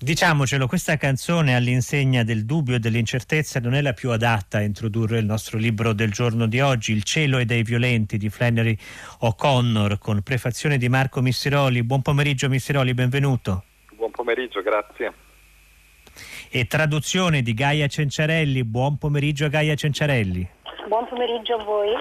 Diciamocelo, questa canzone all'insegna del dubbio e dell'incertezza non è la più adatta a introdurre il nostro libro del giorno di oggi, Il cielo e dei violenti di Flannery O'Connor, con prefazione di Marco Missiroli. Buon pomeriggio Missiroli, benvenuto. Buon pomeriggio, grazie. E traduzione di Gaia Cenciarelli. Buon pomeriggio Gaia Cenciarelli. Buon pomeriggio a voi.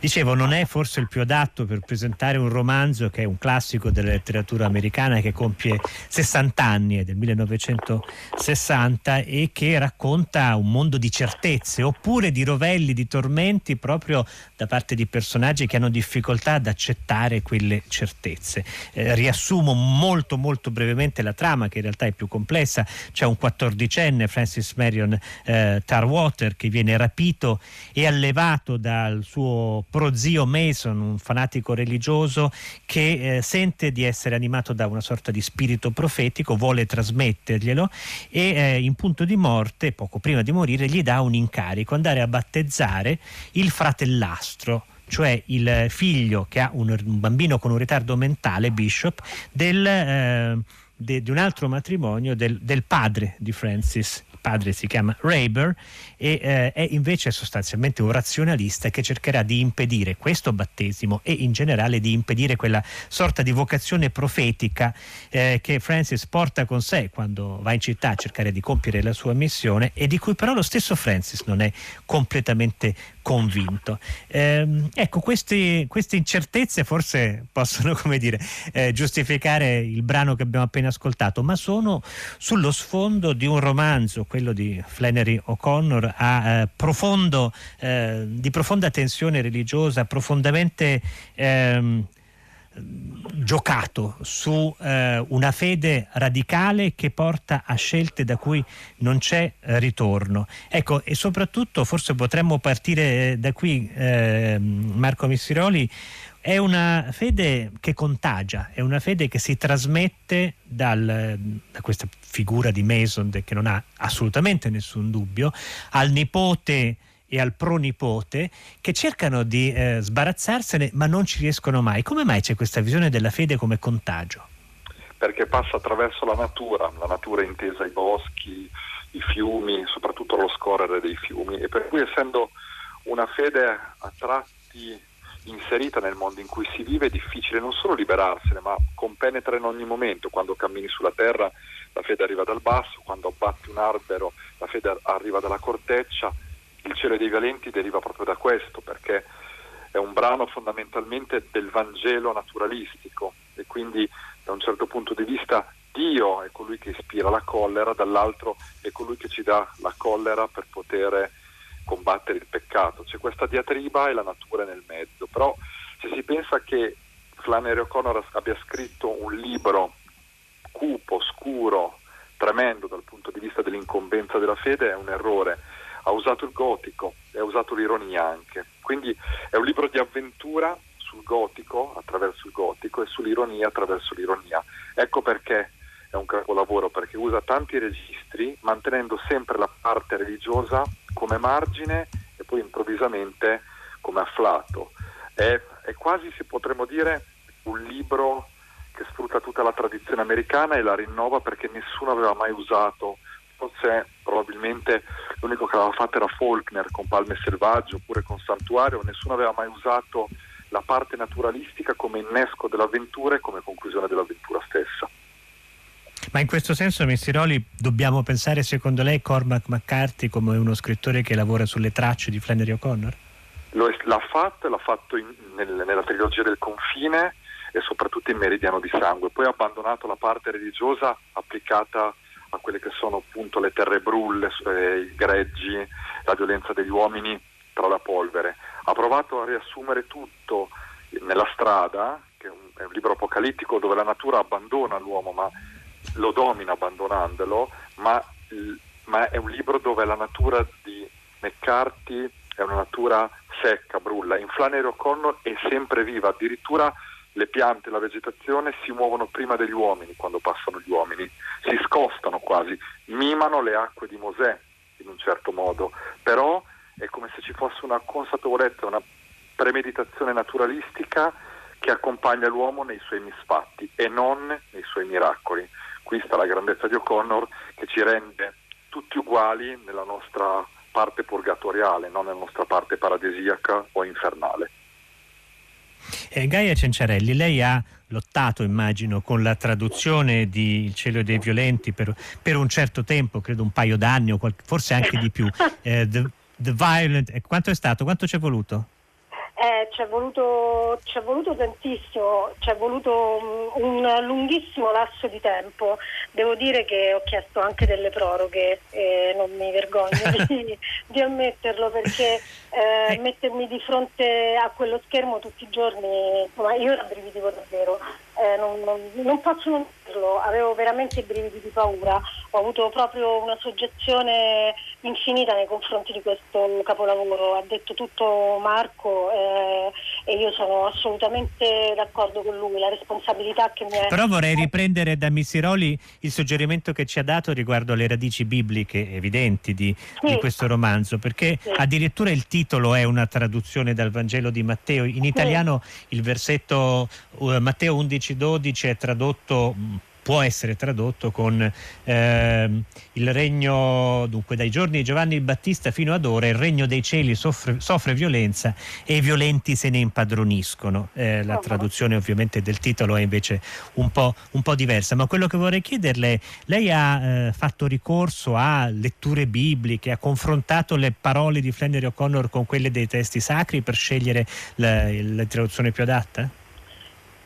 Dicevo, non è forse il più adatto per presentare un romanzo che è un classico della letteratura americana che compie 60 anni, è del 1960 e che racconta un mondo di certezze oppure di rovelli, di tormenti proprio da parte di personaggi che hanno difficoltà ad accettare quelle certezze. Eh, riassumo molto molto brevemente la trama che in realtà è più complessa. C'è un quattordicenne, Francis Marion eh, Tarwater, che viene rapito e allevato dal suo prozio Mason, un fanatico religioso che eh, sente di essere animato da una sorta di spirito profetico, vuole trasmetterglielo e eh, in punto di morte, poco prima di morire, gli dà un incarico, andare a battezzare il fratellastro cioè il figlio che ha un, un bambino con un ritardo mentale, Bishop, del, eh, de, di un altro matrimonio del, del padre di Francis padre si chiama Raber e eh, è invece sostanzialmente un razionalista che cercherà di impedire questo battesimo e in generale di impedire quella sorta di vocazione profetica eh, che Francis porta con sé quando va in città a cercare di compiere la sua missione e di cui però lo stesso Francis non è completamente convinto. Eh, ecco, questi, queste incertezze forse possono, come dire, eh, giustificare il brano che abbiamo appena ascoltato, ma sono sullo sfondo di un romanzo, quello di Flannery O'Connor, a, eh, profondo, eh, di profonda tensione religiosa, profondamente ehm, giocato su eh, una fede radicale che porta a scelte da cui non c'è eh, ritorno. Ecco, e soprattutto forse potremmo partire eh, da qui, eh, Marco Missiroli, è una fede che contagia, è una fede che si trasmette dal, da questa figura di Mason che non ha assolutamente nessun dubbio, al nipote e al pronipote che cercano di eh, sbarazzarsene ma non ci riescono mai. Come mai c'è questa visione della fede come contagio? Perché passa attraverso la natura, la natura intesa i boschi, i fiumi, soprattutto lo scorrere dei fiumi e per cui essendo una fede a tratti inserita nel mondo in cui si vive è difficile non solo liberarsene ma compenetra in ogni momento, quando cammini sulla terra la fede arriva dal basso, quando abbatti un albero la fede arriva dalla corteccia, il cielo dei violenti deriva proprio da questo, perché è un brano fondamentalmente del Vangelo naturalistico e quindi da un certo punto di vista Dio è colui che ispira la collera, dall'altro è colui che ci dà la collera per poter combattere il peccato. C'è questa diatriba e la natura è nel mezzo, però se si pensa che Flannery O'Connor abbia scritto un libro cupo, scuro, tremendo dal punto di vista dell'incombenza della fede è un errore ha usato il gotico e ha usato l'ironia anche. Quindi è un libro di avventura sul gotico attraverso il gotico e sull'ironia attraverso l'ironia. Ecco perché è un capolavoro, perché usa tanti registri mantenendo sempre la parte religiosa come margine e poi improvvisamente come afflato. È, è quasi, si potremmo dire, un libro che sfrutta tutta la tradizione americana e la rinnova perché nessuno aveva mai usato forse probabilmente l'unico che aveva fatto era Faulkner con Palme Selvaggio oppure con Santuario, nessuno aveva mai usato la parte naturalistica come innesco dell'avventura e come conclusione dell'avventura stessa. Ma in questo senso, Messiroli, dobbiamo pensare secondo lei Cormac McCarthy come uno scrittore che lavora sulle tracce di Flannery O'Connor? Lo, l'ha fatto, l'ha fatto in, nel, nella trilogia del confine e soprattutto in Meridiano di Sangue, poi ha abbandonato la parte religiosa applicata a quelle che sono appunto le terre brulle, eh, i greggi, la violenza degli uomini tra la polvere. Ha provato a riassumere tutto nella strada, che è un, è un libro apocalittico dove la natura abbandona l'uomo, ma lo domina abbandonandolo, ma, ma è un libro dove la natura di McCarthy è una natura secca, brulla. In Flannery O'Connor è sempre viva, addirittura le piante e la vegetazione si muovono prima degli uomini quando passano gli uomini, si scostano quasi, mimano le acque di Mosè in un certo modo, però è come se ci fosse una consapevolezza, una premeditazione naturalistica che accompagna l'uomo nei suoi misfatti e non nei suoi miracoli. qui sta la grandezza di O'Connor che ci rende tutti uguali nella nostra parte purgatoriale, non nella nostra parte paradisiaca o infernale. Eh, Gaia Cenciarelli, lei ha lottato, immagino, con la traduzione di Il cielo dei violenti per, per un certo tempo, credo un paio d'anni o qual- forse anche di più. Eh, the, the Violent, eh, quanto è stato? Quanto ci è voluto? Eh, ci, è voluto, ci è voluto tantissimo, ci è voluto mm, un lunghissimo lasso di tempo. Devo dire che ho chiesto anche delle proroghe e non mi vergogno di, di ammetterlo perché eh, mettermi di fronte a quello schermo tutti i giorni, insomma, io rabbrividivo davvero. Eh, non, non, non, posso non dirlo, avevo veramente i brividi di paura, ho avuto proprio una soggezione infinita nei confronti di questo capolavoro, ha detto tutto Marco eh, e io sono assolutamente d'accordo con lui, la responsabilità che mi è... Però vorrei riprendere da Missiroli il suggerimento che ci ha dato riguardo alle radici bibliche evidenti di, sì. di questo romanzo, perché sì. addirittura il titolo è una traduzione dal Vangelo di Matteo, in italiano sì. il versetto uh, Matteo 11 12 è tradotto può essere tradotto con eh, il regno, dunque dai giorni di Giovanni Battista fino ad ora, il regno dei cieli soffre, soffre violenza e i violenti se ne impadroniscono. Eh, la traduzione ovviamente del titolo è invece un po', un po diversa, ma quello che vorrei chiederle, lei ha eh, fatto ricorso a letture bibliche, ha confrontato le parole di Flannery O'Connor con quelle dei testi sacri per scegliere la, la traduzione più adatta?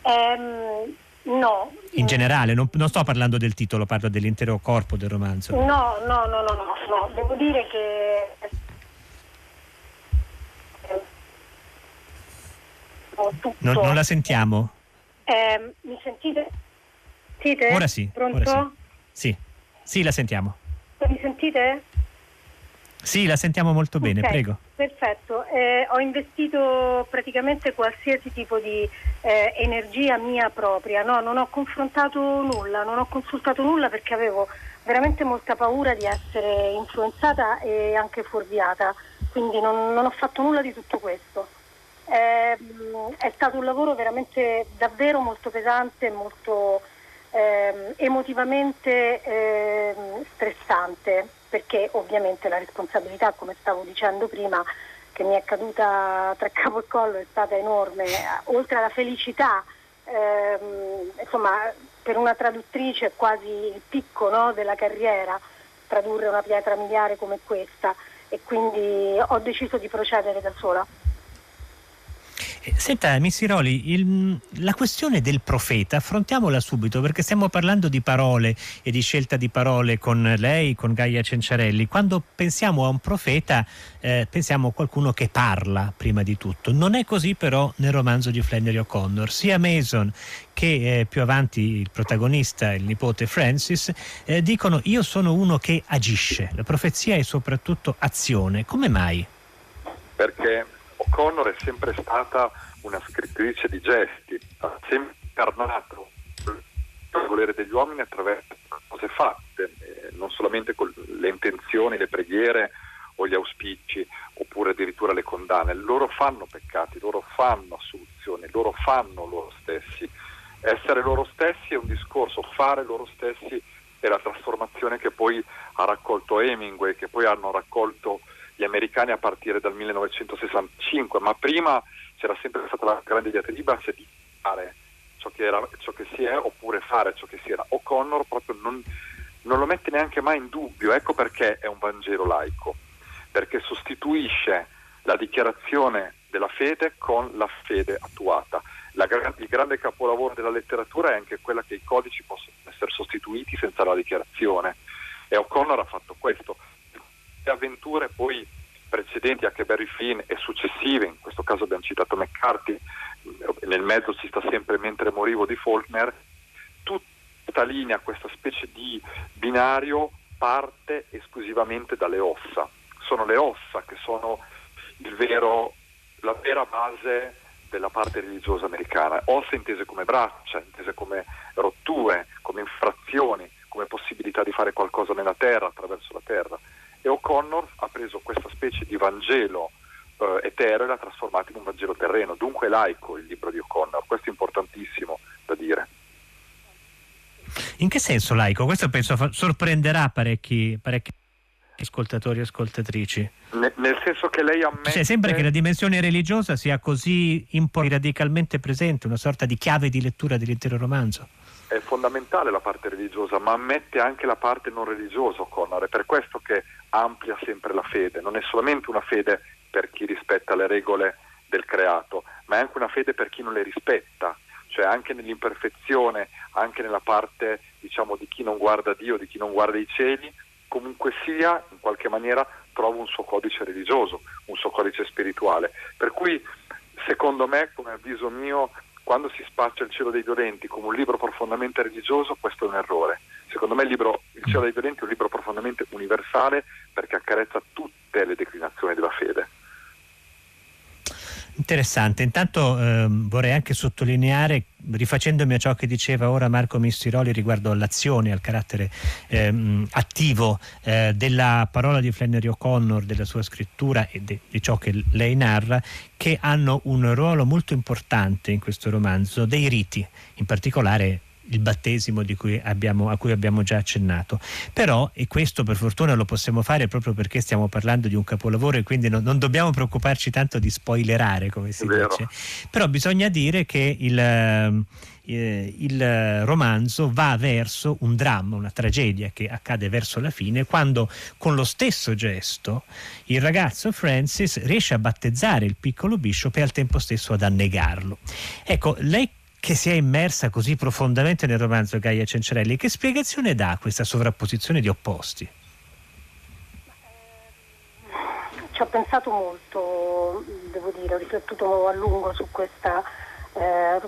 Um, no. In generale, non, non, sto parlando del titolo, parlo dell'intero corpo del romanzo. No, no, no, no, no, no. devo dire che... Non, non, la sentiamo? Eh, mi sentite? Sentite? Ora sì. Pronto? Ora sì. sì, sì, la sentiamo. Mi sentite? Sì, la sentiamo molto bene, okay, prego. Perfetto, eh, ho investito praticamente qualsiasi tipo di eh, energia mia propria, no? non ho confrontato nulla, non ho consultato nulla perché avevo veramente molta paura di essere influenzata e anche fuorviata, quindi non, non ho fatto nulla di tutto questo. Eh, è stato un lavoro veramente davvero molto pesante, molto ehm, emotivamente ehm, stressante perché ovviamente la responsabilità, come stavo dicendo prima, che mi è caduta tra capo e collo è stata enorme, oltre alla felicità, ehm, insomma, per una traduttrice è quasi il picco no, della carriera tradurre una pietra miliare come questa e quindi ho deciso di procedere da sola. Senta, Missiroli, la questione del profeta, affrontiamola subito perché stiamo parlando di parole e di scelta di parole con lei, con Gaia Cenciarelli. Quando pensiamo a un profeta, eh, pensiamo a qualcuno che parla prima di tutto. Non è così però nel romanzo di Flannery O'Connor. Sia Mason che eh, più avanti il protagonista, il nipote Francis, eh, dicono io sono uno che agisce. La profezia è soprattutto azione. Come mai? Perché O'Connor è sempre stata una scrittrice di gesti, ha sempre incarnato il volere degli uomini attraverso cose fatte, eh, non solamente con le intenzioni, le preghiere o gli auspici, oppure addirittura le condanne. Loro fanno peccati, loro fanno assoluzioni, loro fanno loro stessi. Essere loro stessi è un discorso, fare loro stessi è la trasformazione che poi ha raccolto Hemingway, che poi hanno raccolto gli americani a partire dal 1965, ma prima c'era sempre stata la grande diatriba se di fare ciò che, era, ciò che si è oppure fare ciò che si era. O'Connor proprio non, non lo mette neanche mai in dubbio, ecco perché è un Vangelo laico, perché sostituisce la dichiarazione della fede con la fede attuata. La, il grande capolavoro della letteratura è anche quella che i codici possono essere sostituiti senza la dichiarazione e O'Connor ha fatto questo le avventure poi precedenti a Barry Finn e successive, in questo caso abbiamo citato McCarthy, nel mezzo ci sta sempre Mentre morivo di Faulkner, tutta linea, questa specie di binario parte esclusivamente dalle ossa. Sono le ossa che sono vero, la vera base della parte religiosa americana. Ossa intese come braccia, intese come rotture, come infrazioni, come possibilità di fare qualcosa nella terra, attraverso la terra e O'Connor ha preso questa specie di Vangelo eh, etereo e l'ha trasformato in un Vangelo terreno, dunque laico il libro di O'Connor, questo è importantissimo da dire. In che senso laico? Questo penso sorprenderà parecchi, parecchi ascoltatori e ascoltatrici. Ne, nel senso che lei ammette... Cioè, sembra che la dimensione religiosa sia così impo- radicalmente presente, una sorta di chiave di lettura dell'intero romanzo. È fondamentale la parte religiosa, ma ammette anche la parte non religiosa O'Connor, è per questo che amplia sempre la fede, non è solamente una fede per chi rispetta le regole del creato, ma è anche una fede per chi non le rispetta, cioè anche nell'imperfezione, anche nella parte diciamo, di chi non guarda Dio, di chi non guarda i cieli, comunque sia in qualche maniera trova un suo codice religioso, un suo codice spirituale. Per cui secondo me, come avviso mio, quando si spaccia il cielo dei violenti come un libro profondamente religioso, questo è un errore. Secondo me il, libro, il cielo dei violenti è un libro profondamente universale perché accarezza tutte le declinazioni della fede. Interessante, intanto ehm, vorrei anche sottolineare, rifacendomi a ciò che diceva ora Marco Mistiroli riguardo all'azione, al carattere ehm, attivo eh, della parola di Flannery O'Connor, della sua scrittura e de, di ciò che lei narra, che hanno un ruolo molto importante in questo romanzo, dei riti, in particolare il battesimo cui abbiamo, a cui abbiamo già accennato. Però, e questo per fortuna lo possiamo fare proprio perché stiamo parlando di un capolavoro e quindi non, non dobbiamo preoccuparci tanto di spoilerare, come si dice. Però bisogna dire che il, eh, il romanzo va verso un dramma, una tragedia che accade verso la fine, quando con lo stesso gesto il ragazzo Francis riesce a battezzare il piccolo Bishop e al tempo stesso ad annegarlo. Ecco, lei che si è immersa così profondamente nel romanzo Gaia Cencerelli, che spiegazione dà questa sovrapposizione di opposti? Ci ho pensato molto, devo dire, ho riflettuto a lungo su, questa, eh,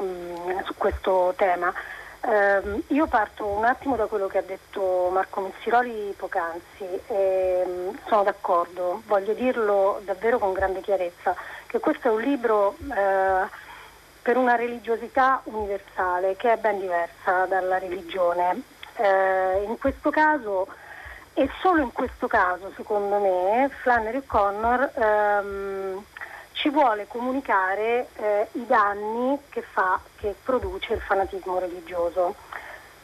su questo tema. Eh, io parto un attimo da quello che ha detto Marco Missiroli poc'anzi e mm, sono d'accordo, voglio dirlo davvero con grande chiarezza, che questo è un libro eh, per una religiosità universale che è ben diversa dalla religione. Eh, in questo caso, e solo in questo caso, secondo me, Flannery O'Connor ehm, ci vuole comunicare eh, i danni che, fa, che produce il fanatismo religioso.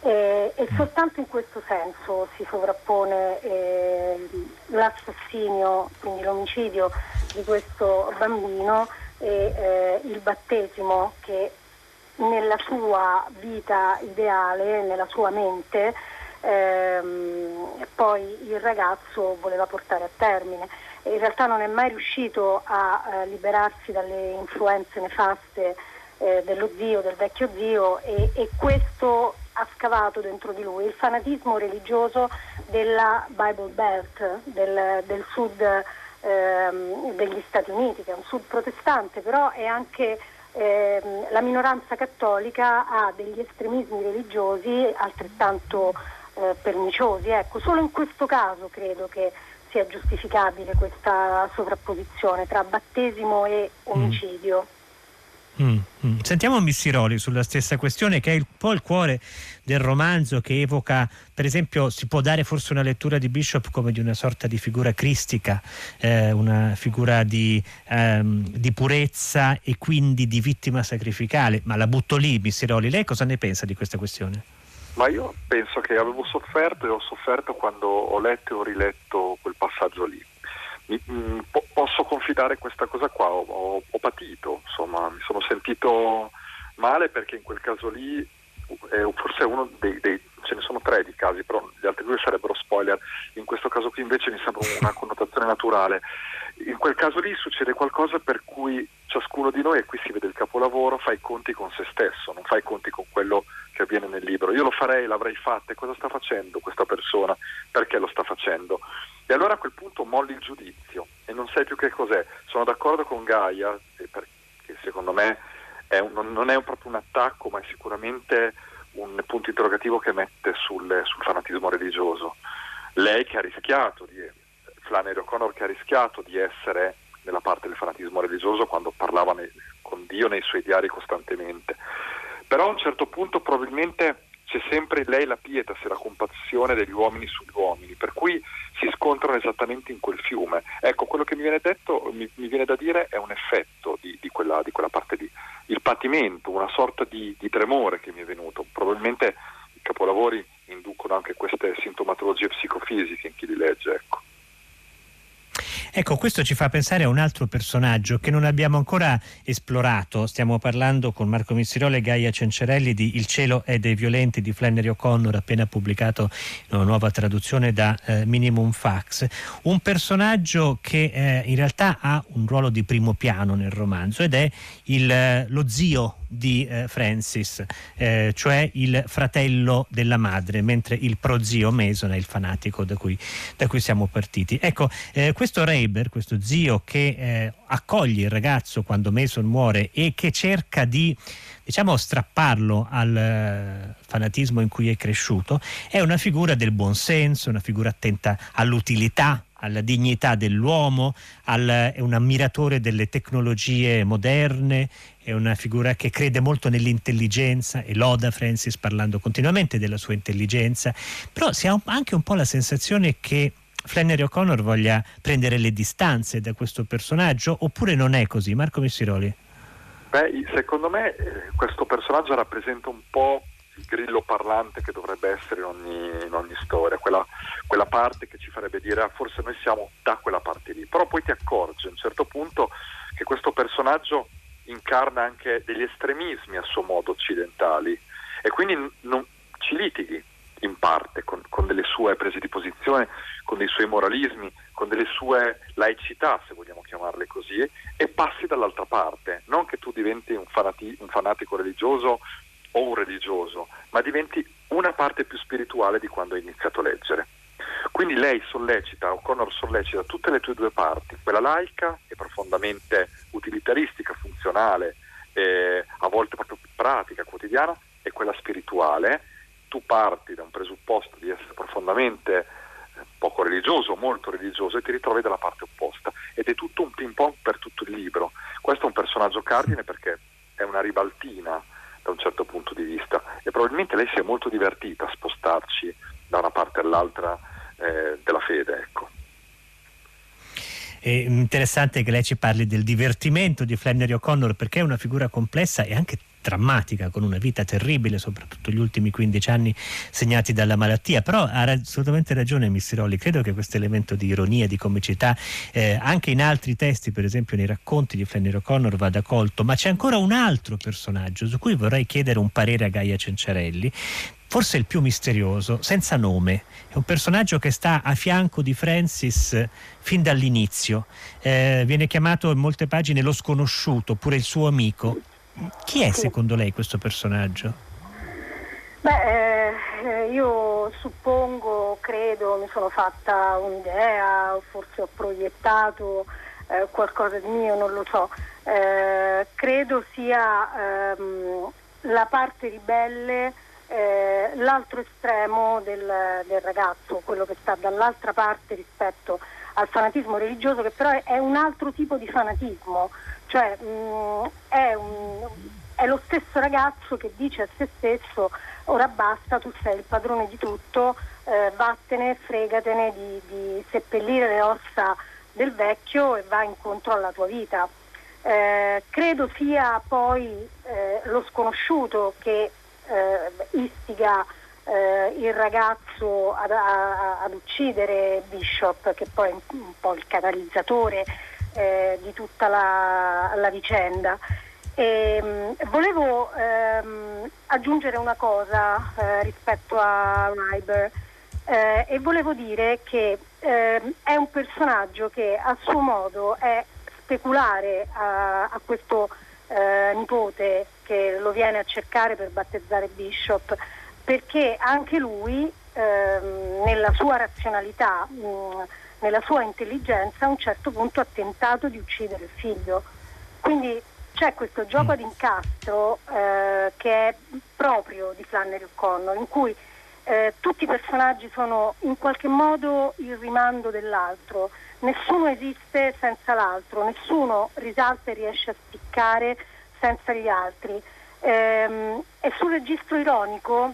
E, e, soltanto in questo senso si sovrappone eh, l'assassinio, quindi l'omicidio di questo bambino e eh, il battesimo che nella sua vita ideale, nella sua mente, ehm, poi il ragazzo voleva portare a termine. In realtà non è mai riuscito a eh, liberarsi dalle influenze nefaste eh, dello zio, del vecchio zio e, e, questo ha scavato dentro di lui il fanatismo religioso della Bible Belt, del, del sud ehm, degli Stati Uniti, che è un sud protestante, però è anche ehm, la minoranza cattolica ha degli estremismi religiosi altrettanto eh, perniciosi. Ecco, solo in questo caso credo che sia giustificabile questa sovrapposizione tra battesimo e omicidio. Mm. Mm, mm. Sentiamo Missiroli sulla stessa questione che è un po' il cuore del romanzo che evoca, per esempio, si può dare forse una lettura di Bishop come di una sorta di figura cristica, eh, una figura di, ehm, di, purezza e quindi di vittima sacrificale. Ma la butto lì, Missiroli. Lei cosa ne pensa di questa questione? Ma io penso che avevo sofferto e ho sofferto quando ho letto e ho riletto quel passaggio lì mi, mh, mm, po- posso confidare questa cosa qua, ho, ho, ho, patito, insomma, mi sono sentito male perché in quel caso lì eh, forse uno dei, dei, ce ne sono tre di casi, però gli altri due sarebbero spoiler, in questo caso qui invece mi sembra una connotazione naturale. In quel caso lì succede qualcosa per cui ciascuno di noi, e qui si vede il capolavoro, fa i conti con se stesso, non fa i conti con quello che avviene nel libro. Io lo farei, l'avrei fatto, e cosa sta facendo questa persona? Perché lo sta facendo? E allora a quel punto molli il giudizio e non sai più che cos'è. Sono d'accordo con Gaia, perché secondo me è un, non è proprio un attacco, ma è sicuramente un punto interrogativo che mette sul, sul fanatismo religioso. Lei che ha rischiato, di, Flannery O'Connor che ha rischiato di essere nella parte del fanatismo religioso quando parlava ne, con Dio nei suoi diari costantemente. Però a un certo punto probabilmente c'è sempre lei la pietas e la compassione degli uomini sugli uomini, per cui si scontrano esattamente in quel fiume. Ecco, quello che mi viene detto, mi, mi viene da dire, è un effetto di, di, quella, di, quella, parte lì. Il patimento, una sorta di, di, tremore che mi è venuto. Probabilmente i capolavori emergono anche queste sintomatologie psicofisiche in chi li legge. Ecco. Ecco, questo ci fa pensare a un altro personaggio che non abbiamo ancora esplorato. Stiamo parlando con Marco Missiroli e Gaia Cencerelli di Il cielo è dei violenti di Flannery O'Connor, appena pubblicato in una nuova traduzione da eh, Minimum Fax. Un personaggio che eh, in realtà ha un ruolo di primo piano nel romanzo ed è il, eh, lo zio di eh, Francis, eh, cioè il fratello della madre, mentre il prozio Mason è il fanatico da cui, da cui siamo partiti. Ecco, eh, questo Reiber, questo zio che eh, accoglie il ragazzo quando Mason muore e che cerca di diciamo strapparlo al eh, fanatismo in cui è cresciuto, è una figura del buonsenso, una figura attenta all'utilità, alla dignità dell'uomo, al, è un ammiratore delle tecnologie moderne, è una figura che crede molto nell'intelligenza e loda Francis parlando continuamente della sua intelligenza, però si ha anche un po' la sensazione che Flannery O'Connor voglia prendere le distanze da questo personaggio oppure non è così? Marco Missiroli? Beh, secondo me eh, questo personaggio rappresenta un po' il grillo parlante che dovrebbe essere in ogni, in ogni storia, quella, quella, parte che ci farebbe dire ah, forse noi siamo da quella parte lì, però poi ti accorgi a un certo punto che questo personaggio incarna anche degli estremismi a suo modo occidentali e quindi non, ci litighi in parte con, con, delle sue prese di posizione, con dei suoi moralismi, con delle sue laicità, se vogliamo chiamarle così, e passi dall'altra parte. Non che tu diventi un, fanati, un fanatico religioso o un religioso, ma diventi una parte più spirituale di quando hai iniziato a leggere. Quindi lei sollecita, O'Connor sollecita tutte le tue due parti, quella laica e profondamente utilitaristica, funzionale, eh, a volte proprio pratica, quotidiana, e quella spirituale. Tu parti da un presupposto di essere profondamente eh, poco religioso, molto religioso, e ti ritrovi dalla parte opposta. Ed è tutto un ping pong per tutto il libro. Questo è un personaggio cardine perché è una ribaltina da un certo punto di vista e probabilmente lei si è molto divertita a spostarci da una parte all'altra eh, della fede. È interessante che lei ci parli del divertimento di Flannery O'Connor perché è una figura complessa e anche drammatica, con una vita terribile, soprattutto gli ultimi 15 anni segnati dalla malattia. Però ha assolutamente ragione Missiroli, credo che questo elemento di ironia, di comicità, eh, anche in altri testi, per esempio nei racconti di Flannery O'Connor, vada colto. Ma c'è ancora un altro personaggio su cui vorrei chiedere un parere a Gaia Cenciarelli, forse il più misterioso, senza nome. È un personaggio che sta a fianco di Francis fin dall'inizio. Eh, viene chiamato in molte pagine lo sconosciuto, oppure il suo amico. Chi è secondo lei questo personaggio? Beh, eh, io suppongo, credo, mi sono fatta un'idea, forse ho proiettato eh, qualcosa di mio, non lo so. Eh, credo sia ehm, la parte ribelle, eh, l'altro estremo del, del, ragazzo, quello che sta dall'altra parte rispetto al fanatismo religioso, che però è, un altro tipo di fanatismo cioè mh, mm, è, un, è, lo stesso ragazzo che dice a se stesso ora basta, tu sei il padrone di tutto, eh, vattene, fregatene di, di, seppellire le ossa del vecchio e va incontro alla tua vita. Eh, credo sia poi eh, lo sconosciuto che istiga eh, il ragazzo ad, a, ad, uccidere Bishop, che poi è un po' il catalizzatore eh, di tutta la, la vicenda. E, mh, mm, volevo ehm, aggiungere una cosa eh, rispetto a Ryber eh, e volevo dire che ehm, è un personaggio che a suo modo è speculare a, a questo eh, nipote che lo viene a cercare per battezzare Bishop perché anche lui ehm, nella sua razionalità mh, mm, nella sua intelligenza a un certo punto ha tentato di uccidere il figlio. Quindi c'è questo gioco mm. di incastro eh, che è proprio di Flannery O'Connor, in cui eh, tutti i personaggi sono in qualche modo il rimando dell'altro, nessuno esiste senza l'altro, nessuno risalta e riesce a spiccare senza gli altri. Ehm, e sul registro ironico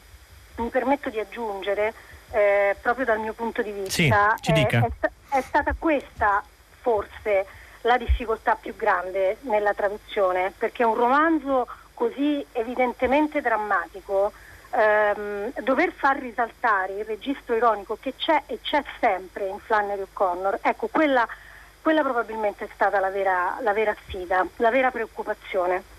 mi permetto di aggiungere, eh, proprio dal mio punto di vista, sì, è, è, è stata questa forse la difficoltà più grande nella traduzione, perché un romanzo così evidentemente drammatico ehm, dover far risaltare il registro ironico che c'è e c'è sempre in Flannery O'Connor, ecco, quella, quella probabilmente è stata la vera, la vera sfida, la vera preoccupazione.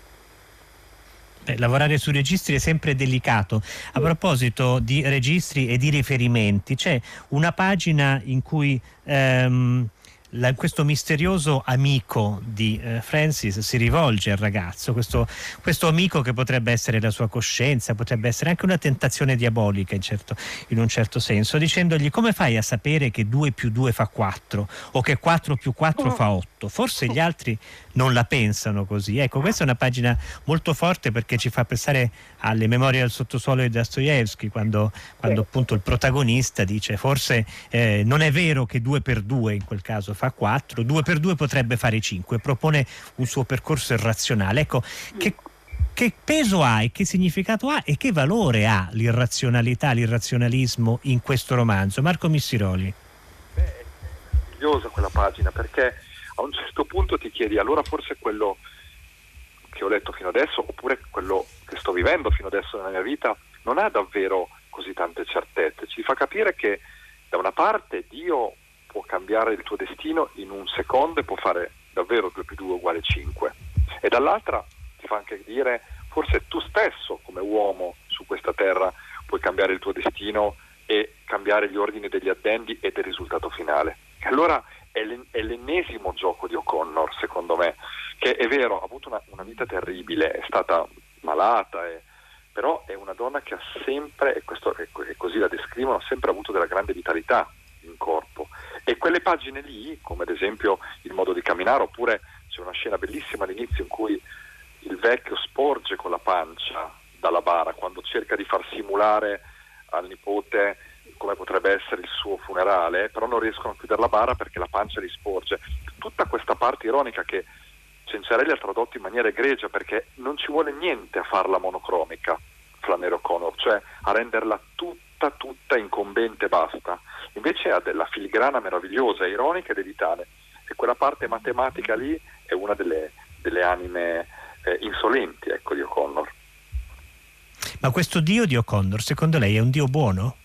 Beh, lavorare sui registri è sempre delicato. A proposito di registri e di riferimenti, c'è una pagina in cui ehm, la, questo misterioso amico di eh, Francis si rivolge al ragazzo, questo, questo, amico che potrebbe essere la sua coscienza, potrebbe essere anche una tentazione diabolica in, certo, in, un certo senso, dicendogli come fai a sapere che 2 più 2 fa 4 o che 4 più 4 fa 8? Forse gli altri non la pensano così. Ecco, questa è una pagina molto forte perché ci fa pensare alle memorie del sottosuolo di Dostoevsky, quando, quando appunto il protagonista dice forse eh, non è vero che 2 per 2 in quel caso fa 4, 2 per 2 potrebbe fare 5, propone un suo percorso irrazionale. Ecco, che, che peso ha e che significato ha e che valore ha l'irrazionalità, l'irrazionalismo in questo romanzo? Marco Missiroli. Beh, è meravigliosa quella pagina perché a un certo punto ti chiedi allora forse quello che ho letto fino adesso oppure quello che sto vivendo fino adesso nella mia vita non ha davvero così tante certezze, ci fa capire che da una parte Dio può cambiare il tuo destino in un secondo e può fare davvero 2 più 2 uguale 5 e dall'altra ti fa anche dire forse tu stesso come uomo su questa terra puoi cambiare il tuo destino e cambiare gli ordini degli addendi e del risultato finale. E allora l'ennesimo gioco di O'Connor, secondo me, che è vero, ha avuto una, una vita terribile, è stata malata, è, però è una donna che ha sempre, e, questo, e così la descrivono, sempre avuto della grande vitalità in corpo. E quelle pagine lì, come ad esempio il modo di camminare, oppure c'è una scena bellissima all'inizio in cui il vecchio sporge con la pancia dalla bara quando cerca di far simulare al nipote come potrebbe essere il suo funerale, però non riescono a chiudere la bara perché la pancia gli sporge. Tutta questa parte ironica che Cencerelli ha tradotto in maniera egregia perché non ci vuole niente a farla monocromica, Flannery O'Connor, cioè a renderla tutta, tutta incombente e basta. Invece ha della filigrana meravigliosa, ironica ed evitale. E quella parte matematica lì è una delle, delle anime eh, insolenti ecco, di O'Connor. Ma questo dio di O'Connor, secondo lei, è un dio buono?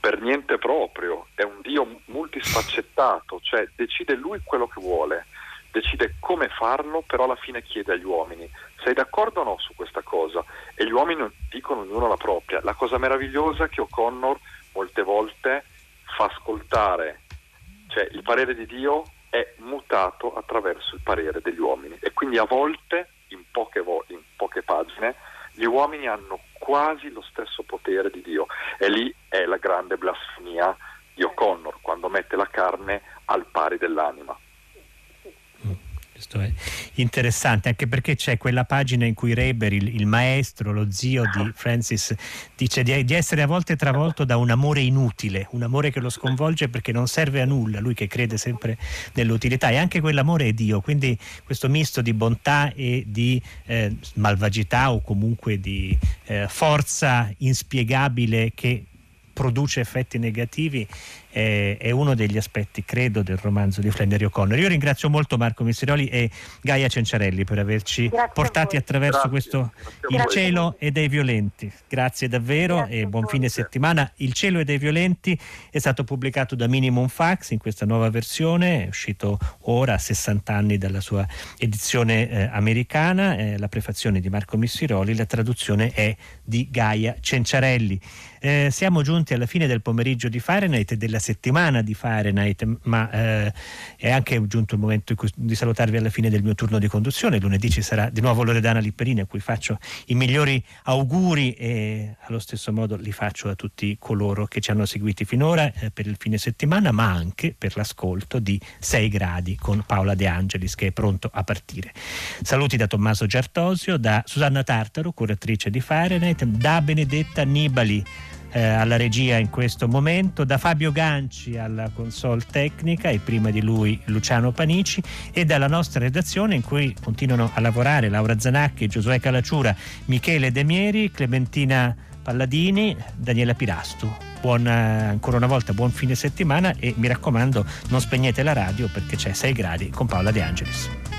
Per niente proprio, è un Dio multisfaccettato, cioè decide lui quello che vuole, decide come farlo, però alla fine chiede agli uomini, sei d'accordo o no su questa cosa? E gli uomini dicono ognuno la propria. La cosa meravigliosa è che O'Connor molte volte fa ascoltare, cioè il parere di Dio è mutato attraverso il parere degli uomini e quindi a volte, in poche, vo- in poche pagine, gli uomini hanno quasi lo stesso potere di Dio e lì è la grande blasfemia di O'Connor quando mette la carne al pari dell'anima. Questo è interessante anche perché c'è quella pagina in cui Reber, il, il maestro, lo zio di Francis, dice di, di, essere a volte travolto da un amore inutile, un amore che lo sconvolge perché non serve a nulla, lui che crede sempre nell'utilità. E anche quell'amore è Dio, quindi questo misto di bontà e di eh, malvagità o comunque di eh, forza inspiegabile che produce effetti negativi eh, è uno degli aspetti, credo, del romanzo di Flannery O'Connor. Io ringrazio molto Marco Missiroli e Gaia Cenciarelli per averci Grazie portati attraverso Grazie. questo Grazie Il cielo e dei violenti. Grazie davvero e buon fine settimana. Il cielo e dei violenti è stato pubblicato da Minimum Fax in questa nuova versione, è uscito ora a 60 anni dalla sua edizione eh, americana, eh, la prefazione di Marco Missiroli, la traduzione è di Gaia Cenciarelli. Eh, siamo giunti alla fine del pomeriggio di Fahrenheit e della settimana di Fahrenheit, ma eh, è anche giunto il momento di salutarvi alla fine del mio turno di conduzione. Lunedì ci sarà di nuovo Loredana Lipperini a cui faccio i migliori auguri e allo stesso modo li faccio a tutti coloro che ci hanno seguiti finora eh, per il fine settimana, ma anche per l'ascolto di 6 gradi con Paola De Angelis che è pronto a partire. Saluti da Tommaso Giartosio, da Susanna Tartaro, curatrice di Fahrenheit, da Benedetta Nibali eh, alla regia in questo momento, da Fabio Ganci alla console tecnica e prima di lui Luciano Panici e dalla nostra redazione in cui continuano a lavorare Laura Zanacchi, Giosuè Calacciura, Michele Demieri, Clementina Palladini, Daniela Pirastu. Buon, eh, ancora una volta buon fine settimana e mi raccomando non spegnete la radio perché c'è 6 gradi con Paola De Angelis.